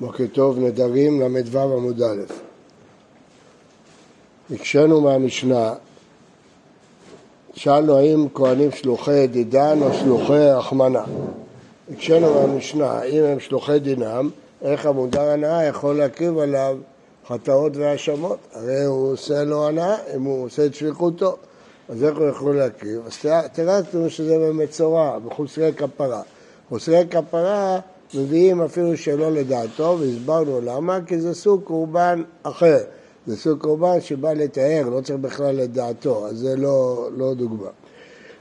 בוקר טוב, נדרים ל"ו עמוד א'. הקשינו מהמשנה, שאלנו האם כהנים שלוחי דידן או שלוחי רחמנה. הקשינו מהמשנה, אם הם שלוחי דינם, איך המודר הנאה יכול להקריב עליו חטאות והאשמות? הרי הוא עושה לו הנאה אם הוא עושה את שליחותו, אז איך הוא יכול להקריב? אז תראה שזה במצורע, בחוסרי כפרה. חוסרי כפרה מביאים אפילו שלא לדעתו, והסברנו למה, כי זה סוג קורבן אחר. זה סוג קורבן שבא לתאר, לא צריך בכלל לדעתו, אז זה לא, לא דוגמה.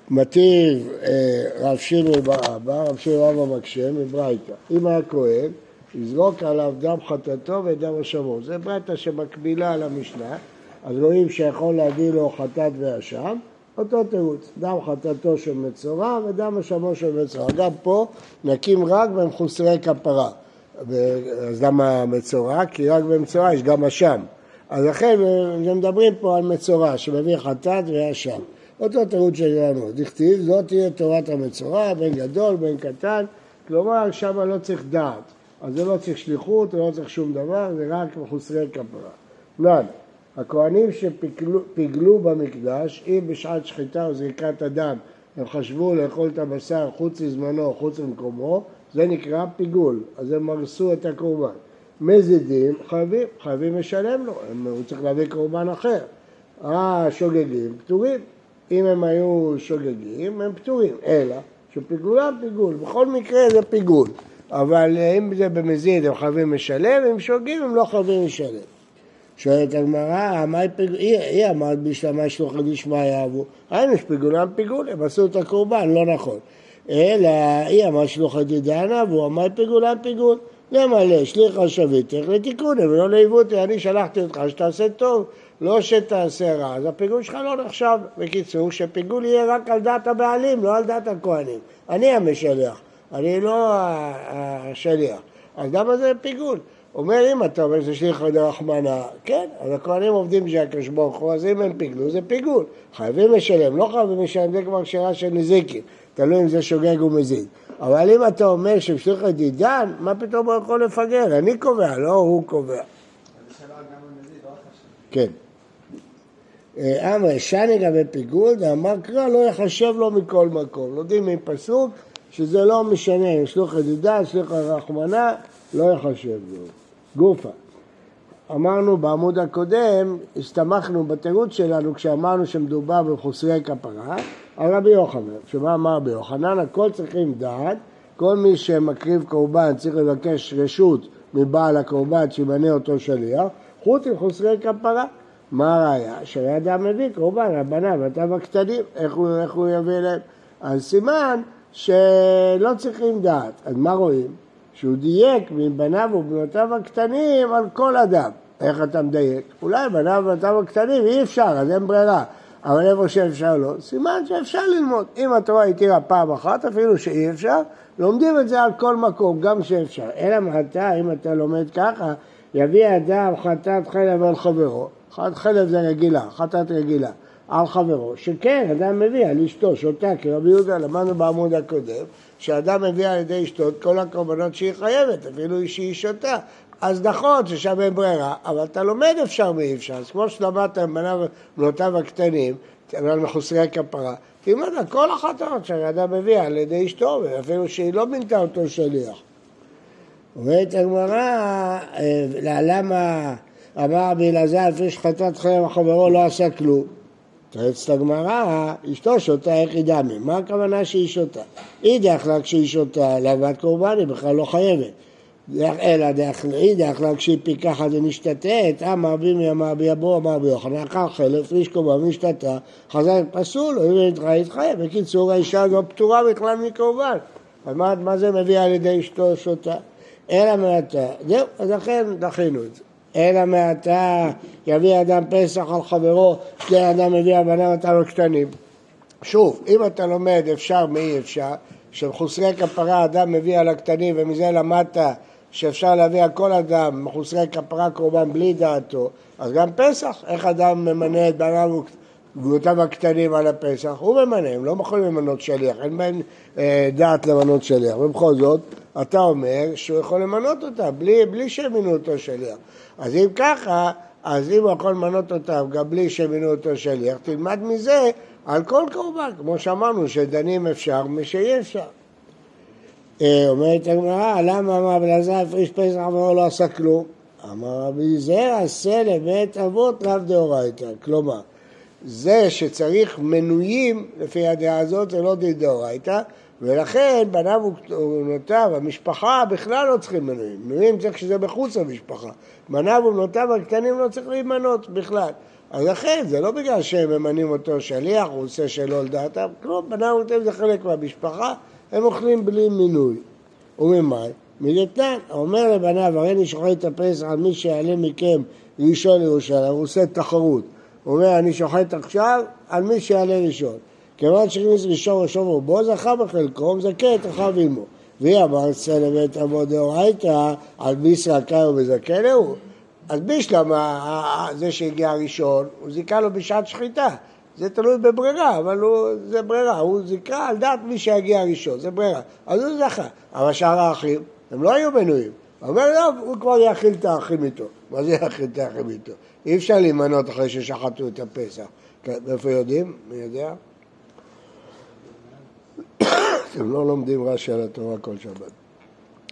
מטיב אה, רב שמעון באבא, רב שמעון באבא מקשה מברייתא. אם היה כהן, יזרוק עליו דם חטאתו ודם השמור. זה ברייתא שמקבילה למשנה, אז רואים שיכול להביא לו חטאת ואשם, אותו תירוץ, דם חטאתו של מצורע ודם אשמו של מצורע. גם פה נקים רק במחוסרי כפרה. אז למה מצורע? כי רק במצורע יש גם אשם. אז לכן מדברים פה על מצורע שמביא חטאת ואשם. אותו תירוץ שלנו, דכתיב, זאת תהיה תורת המצורע, בין גדול, בין קטן, כלומר שם לא צריך דעת, אז זה לא צריך שליחות, זה לא צריך שום דבר, זה רק מחוסרי כפרה. נען. הכהנים שפיגלו במקדש, אם בשעת שחיטה או זריקת הדם הם חשבו לאכול את הבשר חוץ לזמנו, חוץ למקומו, זה נקרא פיגול, אז הם מרסו את הקורבן. מזידים חייבים, חייבים לשלם לו, הם, הוא צריך להביא קורבן אחר. השוגגים פטורים, אם הם היו שוגגים הם פטורים, אלא שפיגולם פיגול, בכל מקרה זה פיגול, אבל אם זה במזיד הם חייבים לשלם, אם שוגגים הם לא חייבים לשלם. שואלת הגמרא, היא אמרת בשלמה שלוחי דשמיא אבו, היינו שפיגולם פיגול, הם עשו את הקורבן, לא נכון. אלא היא אמרת שלוחי דדענה, והוא אמר פיגולם פיגול. למלא שליחה שביתך לתיקוני ולא לעיוותי, אני שלחתי אותך שתעשה טוב, לא שתעשה רע, אז הפיגול שלך לא נחשב. בקיצור, שפיגול יהיה רק על דעת הבעלים, לא על דעת הכהנים. אני המשלח, אני לא השליח. אז למה זה פיגול? אומר אם אתה אומר שיש לי חדר רחמנה, כן, אז הכהנים עובדים בשביל הקדוש ברוך הוא, אז אם הם פיגלו זה פיגול. חייבים לשלם, לא חייבים לשלם, זה כבר שאלה של נזיקין, תלוי אם זה שוגג ומזיד. אבל אם אתה אומר שבשליח דידן, מה פתאום הוא יכול לפגר? אני קובע, לא הוא קובע. כן. אה, אמר, שני גם בפיגול, ואמר קרא לא יחשב לו מכל מקום. לומדים מפסוק שזה לא משנה, שלוח ידידה, שלוח הרחמנה, לא יחשב לו. גופה. אמרנו בעמוד הקודם, הסתמכנו בתירוץ שלנו כשאמרנו שמדובר בחוסרי כפרה על רבי יוחנן. שמה אמר רבי יוחנן? הכל צריכים דעת, כל מי שמקריב קורבן צריך לבקש רשות מבעל הקורבן שימנה אותו שליח, חוץ מחוסרי כפרה. מה הראיה? אדם מביא קורבן על בניו ועטב הקטנים, איך הוא, איך הוא יביא להם? אז סימן שלא צריכים דעת. אז מה רואים? שהוא דייק מבניו ובנותיו הקטנים על כל אדם. איך אתה מדייק? אולי בניו ובנותיו הקטנים אי אפשר, אז אין ברירה. אבל איפה שאפשר לא, סימן שאפשר ללמוד. אם התורה התירה פעם אחת, אפילו שאי אפשר, לומדים את זה על כל מקום, גם שאפשר. אלא מעתה, אם אתה לומד ככה, יביא אדם חטאת חלב על חברו. חלב זה רגילה, חטאת רגילה. על חברו, שכן, אדם מביא על אשתו, שותה, כי רבי יהודה למדנו בעמוד הקודם, שאדם מביא על ידי אשתו את כל הקורבנות שהיא חייבת, אפילו שהיא שותה. אז נכון ששם אין ברירה, אבל אתה לומד אפשר ואי אפשר. אז כמו שלמדת עם בניו ובנותיו הקטנים, על מחוסרי כפרה, תלמד על כל החטאות שהאדם מביא על ידי אשתו, אפילו שהיא לא מינתה אותו שליח. אומרת הגמרא, אה, למה אמר רבי אלעזר, לפי שחטאת חייב החברו לא עשה כלום? תרץ הגמרא, אשתו שותה איך היא דמי. מה הכוונה שהיא שותה? אידך לה כשהיא שותה להבת קורבן, היא בכלל לא חייבת. אלא אידך לה כשהיא פיקחת ומשתתת, אמר בימי אמר ביבו אמר ביוחנן, אחר חלף, איש קורבן ומשתתה, חזר פסול, אם היא התחייב. בקיצור, האישה לא פטורה בכלל מקורבן. אז מה, מה זה מביא על ידי אשתו שותה? אלא מעתה. זהו, אז לכן דחינו את זה. אלא מעתה יביא אדם פסח על חברו, כי אדם מביא הבנה אותם הקטנים. שוב, אם אתה לומד אפשר מאי אפשר, שמחוסרי כפרה אדם מביא על הקטנים ומזה למדת שאפשר להביא על כל אדם מחוסרי כפרה קורבן בלי דעתו, אז גם פסח, איך אדם ממנה את בניו גבולותיו הקטנים על הפסח, הוא ממנה, הם לא יכולים למנות שליח, אין בהם אה, דעת למנות שליח, ובכל זאת אתה אומר שהוא יכול למנות אותה בלי, בלי שמינו אותו שליח. אז אם ככה, אז אם הוא יכול למנות אותם גם בלי שמינו אותו שליח, תלמד מזה על כל קורבן, כמו שאמרנו, שדנים אפשר משאי אפשר. אה, אומרת הגמרא, למה אמר בן עזר הפריש פסח ולא לא עשה כלום? אמר רבי זר, עשה לבית אבות לאו דאורייתא. כלומר, זה שצריך מנויים, לפי הדעה הזאת, זה לא דאורייתא, ולכן בניו ובנותיו, המשפחה בכלל לא צריכים מנויים. מנויים צריך שזה בחוץ למשפחה. בניו ובנותיו הקטנים לא צריך להימנות בכלל. אז לכן, זה לא בגלל שהם ממנים אותו שליח, הוא עושה שלא לדעתם, כלום, בניו ובנותיו זה חלק מהמשפחה, הם אוכלים בלי מינוי. וממאי? מלתנן, אומר לבניו, הרי אני שוחט את הפסח על מי שיעלה מכם ראשון לירושלים, הוא עושה תחרות. הוא אומר, אני שוחט עכשיו על מי שיעלה ראשון. כיוון שהכניס ראשון ראשון רובו, זכה בחלקו, מזכה את אחיו עמו. והיא אמר צא לבית אבות דאורייתא, על ביסרא קאי ומזכה להו. אז בישלם, זה שהגיע ראשון, הוא זיכה לו בשעת שחיטה. זה תלוי בברירה, אבל הוא, זה ברירה, הוא זיכה על דעת מי שיגיע ראשון, זה ברירה. אז הוא זכה. אבל שאר האחים, הם לא היו מנויים. אומר, לא, הוא כבר יאכיל את האחים איתו. מה זה יאכיל את האחים איתו? אי אפשר להימנות אחרי ששחטו את הפסח. כן, מאיפה יודעים? מי יודע? אתם לא לומדים רש"י על התורה כל שבת.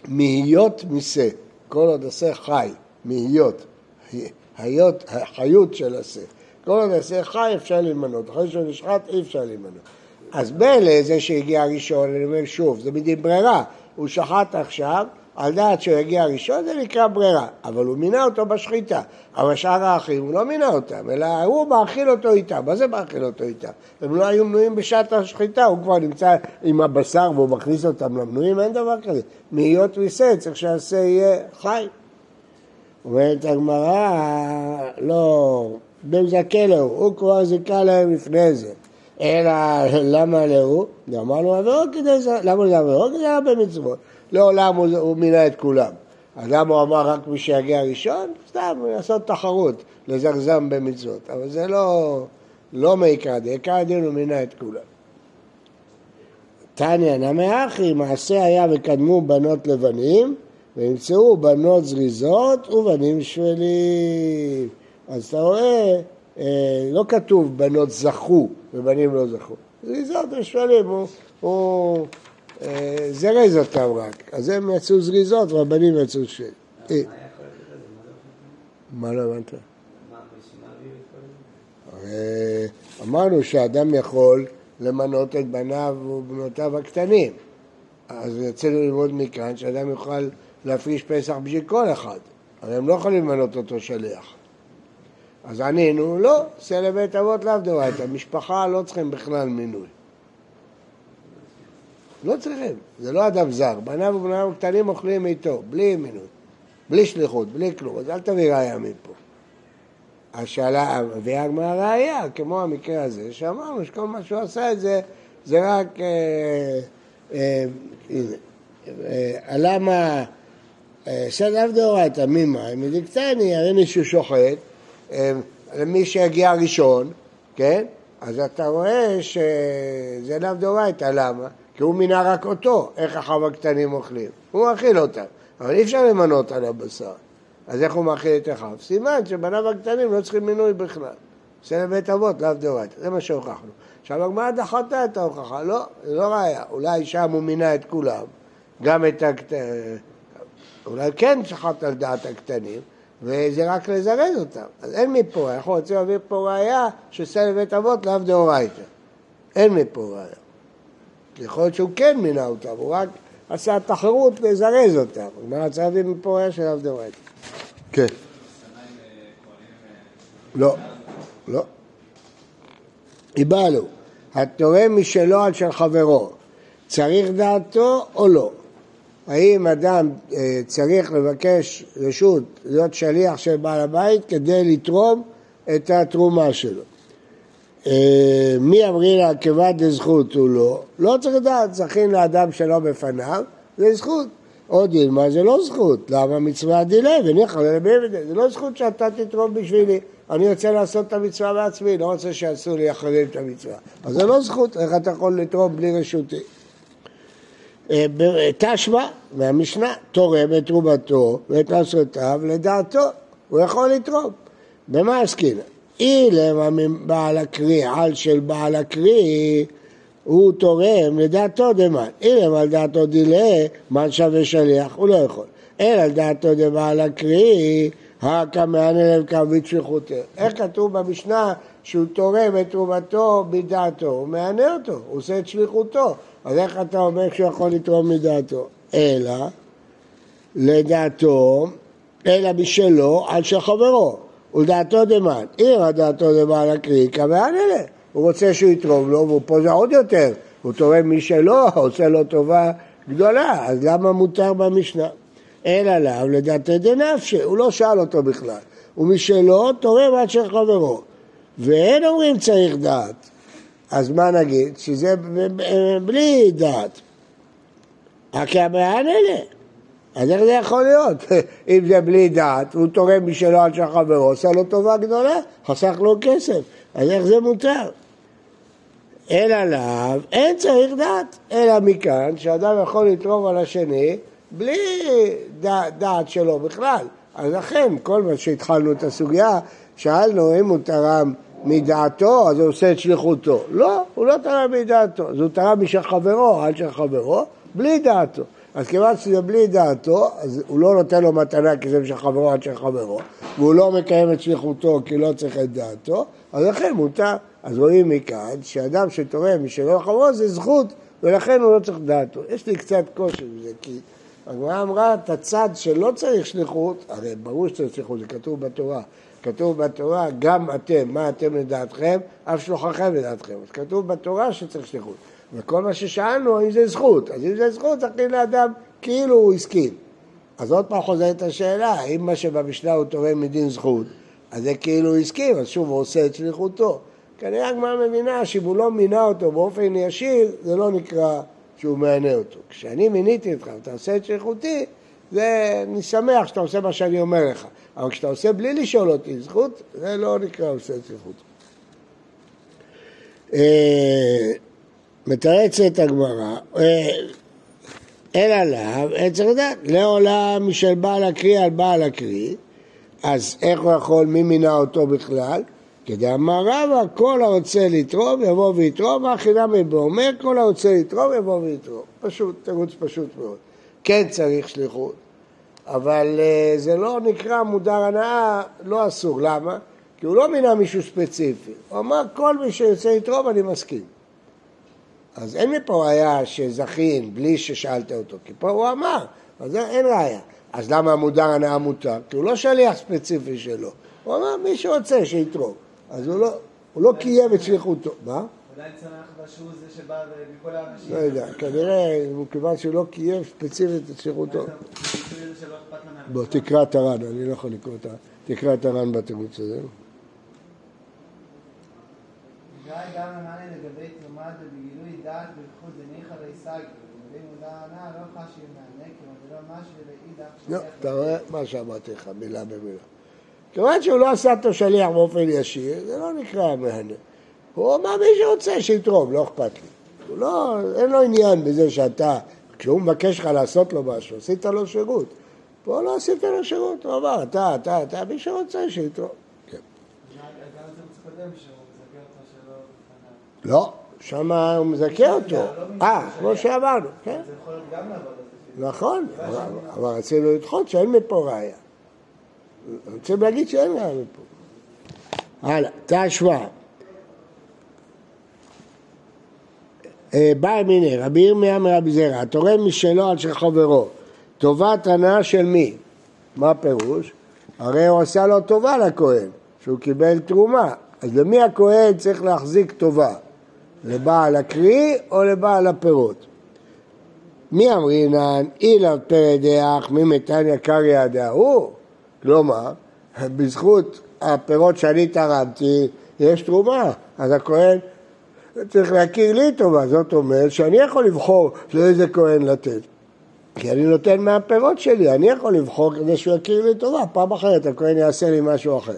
מהיות משה, כל עוד עשה חי, מהיות, היות, החיות של עשה. כל עוד עשה חי אפשר להימנות, אחרי שהוא נשחט אי אפשר להימנות. אז מילא זה שהגיע ראשון, אני אומר שוב, זה בדיוק ברירה, הוא שחט עכשיו, על דעת שהוא יגיע ראשון זה נקרא ברירה, אבל הוא מינה אותו בשחיטה. אבל שאר האחים הוא לא מינה אותם, אלא הוא מאכיל אותו איתם. מה זה מאכיל אותו איתם? הם לא היו מנויים בשעת השחיטה, הוא כבר נמצא עם הבשר והוא מכניס אותם למנויים, אין דבר כזה. מהיות ויסה צריך שהשה יהיה חי. אומרת הגמרא, לא, בן זכה לו, הוא כבר זיכה להם לפני זה. אלא למה להוא? אמרנו עבירות כדי זה, למה זה עבירות? כדי זה הרבה מצוות. לעולם הוא, הוא מינה את כולם. אז למה הוא אמר רק מי שיגיע ראשון? סתם, לעשות תחרות, לזרזם במצוות. אבל זה לא, לא מעיקר הדין, עיקר הדין הוא מינה את כולם. תניא נמי אחי, מעשה היה וקדמו בנות לבנים, וימצאו בנות זריזות ובנים שפלים. אז אתה רואה, אה, לא כתוב בנות זכו ובנים לא זכו. זריזות ושפלים, הוא, הוא זרז אותם רק. אז הם יצאו זריזות והבנים יצאו שפלים. אה, מה לא הבנת? אמרנו שאדם יכול למנות את בניו ובנותיו הקטנים. אז יצאנו ללמוד מכאן שאדם יוכל להפריש פסח בשביל כל אחד. הרי הם לא יכולים למנות אותו שליח. אז ענינו, לא, עושה לבית אבות לאו דאורייתא, משפחה לא צריכים בכלל מינוי. לא צריכים, זה לא אדם זר, בניו ובניו קטנים אוכלים איתו, בלי מינוי, בלי שליחות, בלי כלום, אז אל תביא ראיה מפה. השאלה, מביאה הגמרא ראיה, כמו המקרה הזה, שאמרנו שכל מה שהוא עשה את זה, זה רק, אה, אה, אה, למה, אה, סדב דאורייתא, ממאי, מדיקטני, הרי מישהו שוחט, אה, למי שיגיע ראשון, כן? אז אתה רואה שזה לאו דאורייתא, למה? כי הוא מינה רק אותו, איך אחיו הקטנים אוכלים. הוא מאכיל אותם, אבל אי אפשר למנות על הבשר. אז איך הוא מאכיל את אחיו? סימן שבניו הקטנים לא צריכים מינוי בכלל. זה לבית אבות, לאו דאורייתא, זה מה שהוכחנו. עכשיו הגמרא דחתה את ההוכחה, לא, זה לא ראיה. אולי שם הוא מינה את כולם, גם את הקטנים, אולי כן שחט על דעת הקטנים, וזה רק לזרז אותם. אז אין מפה, אנחנו רוצים להביא פה ראיה שעושה לבית אבות לאו דאורייתא. אין מפה ראיה. יכול להיות שהוא כן מינה אותם, הוא רק עשה תחרות לזרז אותם. מה רוצה להביא מפה ראיה של לאו דאורייתא. כן. לא, לא. איבלו, התורם משלו על של חברו, צריך דעתו או לא? האם אדם אה, צריך לבקש רשות להיות שליח של בעל הבית כדי לתרום את התרומה שלו. אה, מי אמרינא כבד לזכות הוא לא, לא צריך לדעת, זכין לאדם שלא בפניו, זה זכות. עוד דילמה זה לא זכות, למה מצווה דילה וניחא ללבי זה לא זכות שאתה תתרום בשבילי, אני רוצה לעשות את המצווה בעצמי, לא רוצה שיעשו לי אחרים את המצווה. אז זה לא זכות, איך אתה יכול לתרום בלי רשותי? אה, תשמע מהמשנה, תורם את תרומתו ואת מעשרותיו לדעתו, הוא יכול לתרום. במה עסקינן? אילם בעל הקריא על של בעל הקריא הוא תורם לדעתו דמן. אילם על דעתו דילה, מן שווה שליח, הוא לא יכול. אלא על דעתו דבעל הקריא, הקא מענה לב כעבית שליחותו. איך כתוב במשנה שהוא תורם את תרומתו מדעתו? הוא מענה אותו, הוא עושה את שליחותו. אז איך אתה אומר שהוא יכול לתרום מדעתו? אלא לדעתו, אלא בשלו על של חברו. ולדעתו דמן. אם דעתו דמן הקריקה ואנלה. הוא רוצה שהוא יתרום לו, והוא פה זה עוד יותר. הוא תורם משלו, עושה לו טובה גדולה, אז למה מותר במשנה? אלא לאו לדעתי דנפשי, הוא לא שאל אותו בכלל. ומשלו תורם עד של חברו. ואין אומרים צריך דעת. אז מה נגיד? שזה בלי דעת. המען אלה. אז איך זה יכול להיות? אם זה בלי דעת, הוא תורם משלו על של חברו, עושה לו טובה גדולה, חסך לו כסף. אז איך זה מותר? אלא לאו, אין צריך דעת, אלא מכאן שאדם יכול לתרום על השני בלי דעת שלו בכלל. אז לכן, כל מה שהתחלנו את הסוגיה, שאלנו אם הוא תרם מדעתו, אז הוא עושה את שליחותו. לא, הוא לא תרם מדעתו, אז הוא תרם משל חברו, על של חברו, בלי דעתו. אז כיוון שזה בלי דעתו, אז הוא לא נותן לו מתנה כי זה משל חברו עד של חברו, והוא לא מקיים את שליחותו כי לא צריך את דעתו, אז לכן מותר. אז רואים מכאן שאדם שתורם משלו לחברו זה זכות, ולכן הוא לא צריך דעתו. יש לי קצת קושי בזה, כי הגמרא אמרה את הצד שלא צריך שליחות, הרי ברור שצריך שליחות, זה כתוב בתורה. כתוב בתורה, גם אתם, מה אתם לדעתכם, אף שלוחכם לדעתכם. אז כתוב בתורה שצריך שליחות. וכל מה ששאלנו, אם זה זכות. אז אם זה זכות, צריך לאדם כאילו הוא הסכים. אז עוד פעם חוזרת השאלה, האם מה שבמשנה הוא תורם מדין זכות, אז זה כאילו הוא הסכים, אז שוב הוא עושה את שליחותו. כנראה הגמרא מבינה שאם הוא לא מינה אותו באופן ישיר, זה לא נקרא שהוא מענה אותו. כשאני מיניתי אותך ואתה עושה את שליחותי, זה, אני שמח שאתה עושה מה שאני אומר לך. אבל כשאתה עושה בלי לשאול אותי זכות, זה לא נקרא עושה שליחות. אה, מתרצת הגמרא, אה, אלא לאו, אין צריך לדעת, לעולם משל בעל הקריא על בעל הקריא, אז איך הוא יכול, מי מינה אותו בכלל? כדאמר רבא, כל הרוצה לתרום יבוא ויתרום, והחינם אומר כל הרוצה לתרום יבוא ויתרום. פשוט, תירוץ פשוט מאוד. כן צריך שליחות, אבל uh, זה לא נקרא מודר הנאה, לא אסור. למה? כי הוא לא מינה מישהו ספציפי. הוא אמר, כל מי שיוצא לתרום אני מסכים. אז אין מפה ראיה שזכין בלי ששאלת אותו, כי פה הוא אמר, אז אין ראיה. אז למה המודר הנאה מותר? כי הוא לא שליח ספציפי שלו. הוא אמר, מי שרוצה שיתרום. אז הוא לא, הוא לא קיים את שליחותו. מה? אולי צמח שהוא זה שבא מכל האנשים. לא יודע, כנראה, מכיוון שהוא לא קיים ספציפית את שליחותו. בוא, תקרא את הר"ן, אני לא יכול לקרוא את הר"ן. תקרא את הר"ן בתירוץ הזה. גם לגבי ובגילוי דעת דניחא לא לא ולאידך... לא, אתה רואה מה שאמרתי לך, מילה במילה. כיוון שהוא לא עשה אותו שליח באופן ישיר, זה לא נקרא מהנה. הוא אמר מי שרוצה שיתרום, לא אכפת לי. הוא לא, אין לו עניין בזה שאתה, כשהוא מבקש לך לעשות לו משהו, עשית לו שירות. פה לא עשית לו שירות, הוא אמר, אתה, אתה, אתה, מי שרוצה שיתרום. כן. לא, שם הוא מזכה אותו. אה, כמו שאמרנו, כן. זה יכול להיות גם לעבוד נכון, אבל רצינו לדחות שאין מפה ראיה. רוצים להגיד שאין ראיה מפה. הלאה, תשמע. אה, בא מיני, רבי ירמיה מרבי זרע, תורם משלו על של חברו. טובת הנאה של מי? מה הפירוש? הרי הוא עשה לו טובה לכהן, שהוא קיבל תרומה. אז למי הכהן צריך להחזיק טובה? לבעל הקרי או לבעל הפירות? מי אמרינן אילא פרדח ממתניא קריא דהוא? כלומר, בזכות הפירות שאני תרמתי, יש תרומה, אז הכהן צריך להכיר לי טובה, זאת אומרת שאני יכול לבחור לאיזה כהן לתת. כי אני נותן מהפירות שלי, אני יכול לבחור כדי שהוא יכיר לי טובה, פעם אחרת הכהן יעשה לי משהו אחר.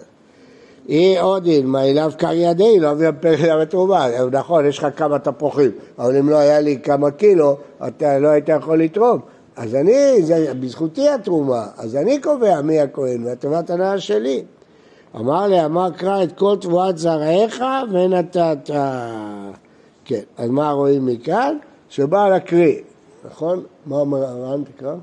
היא עודין, מה אליו קריידי, לא אביא פרק בתרומה. נכון, יש לך כמה תפוחים, אבל אם לא היה לי כמה קילו, אתה לא היית יכול לתרום. אז אני, זה בזכותי התרומה, אז אני קובע מי הכהן, והטובת הנאה שלי. אמר לי, אמר קרא את כל תבואת זרעיך ונתת. כן, אז מה רואים מכאן? שבא להקריא, נכון? מה אומר הר"ן? תקרא.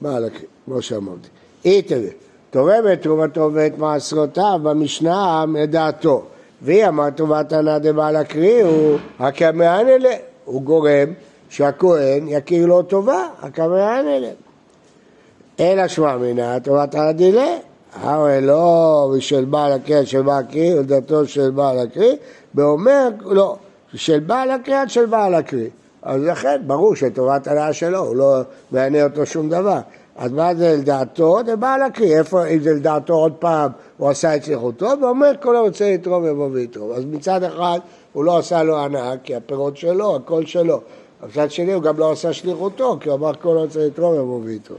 בעל הכלי, כמו שאמרתי. אי תראה, תורם את תרומתו ואת מעשרותיו במשנה מדעתו. והיא אמר טובת הנא דבעל הכלי הוא הקמען אלה, הוא גורם שהכהן יכיר לו טובה, הקמען אלה. אלא שמע מנה טובת הנא דילה, הרי לא של בעל הקריאה של בעל הקריא, לדעתו של בעל הקריא, ואומר לא, של בעל הקריא עד של בעל הקריא. אז לכן ברור שטובת הנאה שלו, הוא לא מעניין אותו שום דבר. אז מה זה לדעתו? זה בא להקריא, איפה, אם זה לדעתו עוד פעם, הוא עשה את שליחותו, ואומר כל הרוצה לתרום יבוא ויתרום. אז מצד אחד הוא לא עשה לו הנאה, כי הפירות שלו, הכל שלו. מצד שני הוא גם לא עשה שליחותו, כי הוא אמר כל הרוצה לתרום יבוא ויתרום.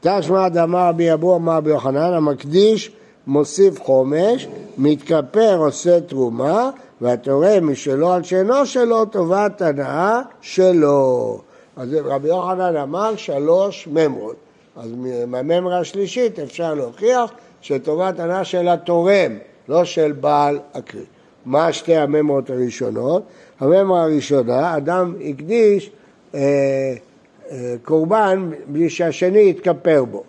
תשמע דמר רבי אבו אמר רבי יוחנן, המקדיש מוסיף חומש, מתכפר עושה תרומה, והתורם משלו על שאינו שלו טובת הנאה שלו. אז רבי יוחנן אמר שלוש ממרות. אז מהממרה השלישית אפשר להוכיח שטובת הנאה של התורם, לא של בעל הכלי. מה שתי הממרות הראשונות? הממרה הראשונה, אדם הקדיש אה, אה, קורבן בלי שהשני יתכפר בו.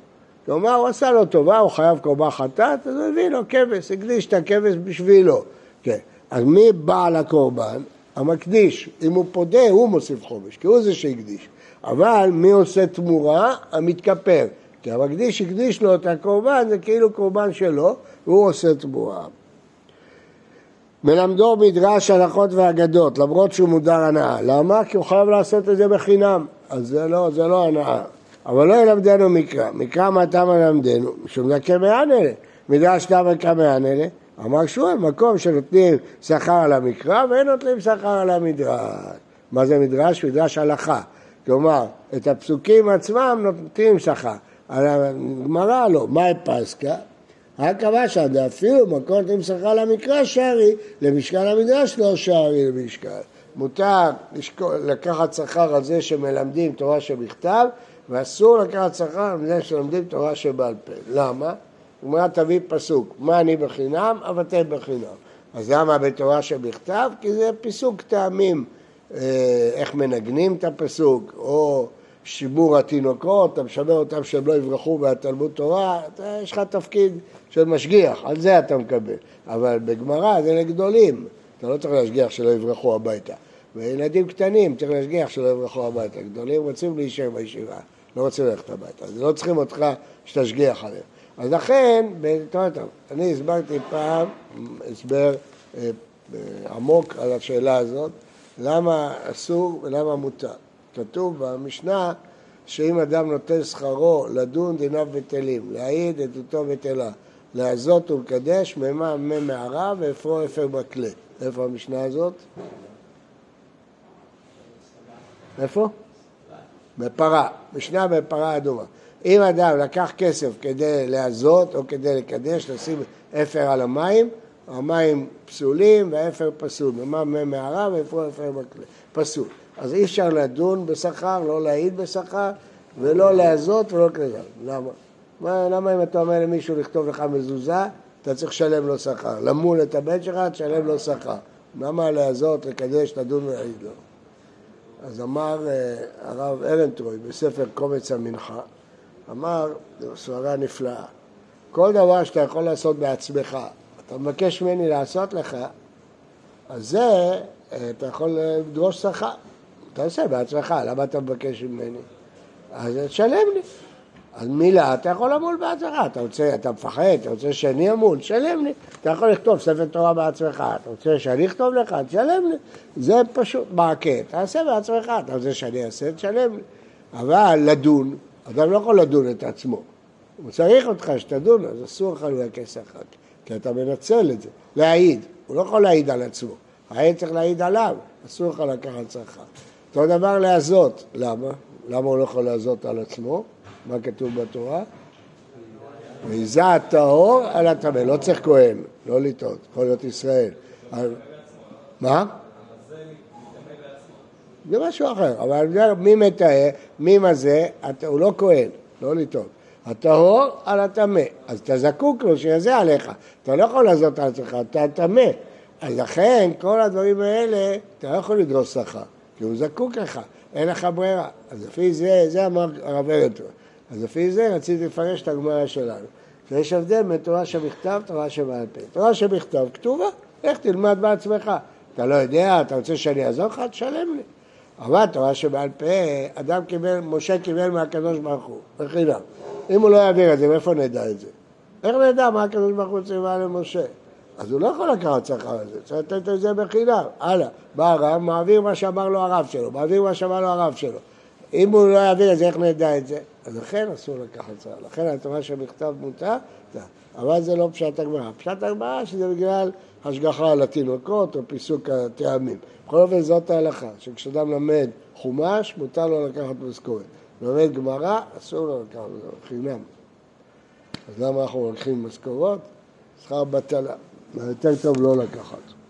כלומר, הוא עשה לו טובה, הוא חייב קורבן חטאת, אז הוא הביא לו כבש, הקדיש את הכבש בשבילו. כן. אז מי בעל הקורבן? המקדיש. אם הוא פודה, הוא מוסיף חומש, כי הוא זה שהקדיש. אבל מי עושה תמורה? המתכפר. כי המקדיש הקדיש לו את הקורבן, זה כאילו קורבן שלו, והוא עושה תמורה. מלמדו מדרש הלכות ואגדות, למרות שהוא מודר הנאה. למה? כי הוא חייב לעשות את זה בחינם. אז זה לא, זה לא הנאה. אבל לא ילמדנו מקרא. מקרא מה אתה מלמדנו? כמען אלה. מדרש תמה כמען אלה. אמר שואל, מקום שנותנים שכר על המקרא ואין נותנים שכר על המדרש. מה זה מדרש? מדרש הלכה. כלומר, את הפסוקים עצמם נותנים שכר. על הגמרא לא, מאי פסקה? הקבע שם, אפילו מקום נותנים שכר למקרא שערי, למשכן המדרש לא שערי למשכן. מותר לקחת שכר על זה שמלמדים תורה שבכתב, ואסור לקחת שכר על זה שלומדים תורה שבעל פה. למה? גמרא תביא פסוק, מה אני בחינם, אבטל בחינם. אז למה בתורה שבכתב? כי זה פיסוק טעמים, אה, איך מנגנים את הפסוק, או שימור התינוקות, אתה משמר אותם שהם לא יברחו מהתלמוד תורה, אתה, יש לך תפקיד של משגיח, על זה אתה מקבל. אבל בגמרא זה לגדולים, אתה לא צריך להשגיח שלא יברחו הביתה. וילדים קטנים צריך להשגיח שלא יברחו הביתה. גדולים רוצים להישאר בישיבה, לא רוצים ללכת הביתה, אז לא צריכים אותך שתשגיח עליהם. אז לכן, אני הסברתי פעם הסבר אה, עמוק על השאלה הזאת, למה אסור ולמה מותר. כתוב במשנה שאם אדם נותן שכרו לדון דיניו בטלים, להעיד עדותו בטלה, להזות ולקדש, ממה מי מערה ואפרו אפר בכלי. איפה המשנה הזאת? איפה? בפרה, משנה בפרה אדומה. אם אדם לקח כסף כדי להזות או כדי לקדש, לשים אפר על המים, המים פסולים והאפר פסול. במה מי מערה ואיפה אפר בכלי. פסול. אז אי אפשר לדון בשכר, לא להעיד בשכר, ולא להזות ולא כזה. למה? מה, למה אם אתה אומר למישהו לכתוב לך מזוזה, אתה צריך לשלם לו שכר. למול את הבן שלך, תשלם לו שכר. למה להזות, לקדש, לדון ולהעיד לו? אז אמר אה, הרב ארנטרוי בספר קומץ המנחה, אמר, זו סברה נפלאה, כל דבר שאתה יכול לעשות בעצמך, אתה מבקש ממני לעשות לך, אז זה, אה, אתה יכול לדרוש שכר. אתה עושה בעצמך, למה אתה מבקש ממני? אז תשלם לי. אז מילה אתה יכול למול בעצמך, אתה רוצה, אתה מפחד, אתה רוצה שאני אמול, תשלם לי. אתה יכול לכתוב ספר תורה בעצמך, אתה רוצה שאני אכתוב לך, תשלם לי. זה פשוט מעקה, תעשה בעצמך, אתה רוצה שאני אעשה, תשלם לי. אבל לדון, אדם לא יכול לדון את עצמו. הוא צריך אותך שתדון, אז אסור לך לבקש שכר, כי אתה מנצל את זה. להעיד, הוא לא יכול להעיד על עצמו, העד צריך להעיד עליו, אסור לך לקחת שכר. אותו דבר להזות, למה? למה הוא לא יכול לעזות על עצמו? מה כתוב בתורה? מעיזה הטהור על הטמא, לא צריך כהן, לא לטעות, יכול להיות ישראל. מה? זה משהו אחר, אבל מי מטהר, מי מזה, הוא לא כהן, לא לטעות. הטהור על הטמא, אז אתה זקוק לו שיזה עליך, אתה לא יכול לעזות על עצמך, אתה טמא. אז לכן כל הדברים האלה, אתה לא יכול לדרוס שכר, כי הוא זקוק לך, אין לך ברירה. אז לפי זה, זה אמר הרב ארנטון. אז לפי זה רציתי לפרש את הגמרא שלנו. שיש הבדל בין תורה שבכתב, תורה שבעל פה. תורה שבכתב כתובה, איך תלמד בעצמך. אתה לא יודע, אתה רוצה שאני אעזור לך? תשלם לי. אבל תורה שבעל פה, אדם קיבל, משה קיבל מהקדוש ברוך הוא, בחינם. אם הוא לא יעביר את זה, מאיפה נדע את זה? איך נדע מה הקדוש ברוך הוא ציווה למשה? אז הוא לא יכול לקחת שכר על זה, צריך לתת את זה בחינם. הלאה, בא הרב, מעביר מה שאמר לו הרב שלו, מעביר מה שאמר לו הרב שלו. אם הוא לא יעביר את זה, איך נדע את זה? אז לכן אסור לקחת שכר. לכן התורה שבכתב מותר, אבל זה לא פשט הגמרא. פשט הגמרא שזה בגלל השגחה על התינוקות או פיסוק הטעמים. בכל אופן זאת ההלכה, שכשאדם למד חומש, מותר לו לקחת משכורת. לומד גמרא, אסור לו לקחת חינם. אז למה אנחנו לוקחים משכורות? שכר בטלה. יותר טוב לא לקחת.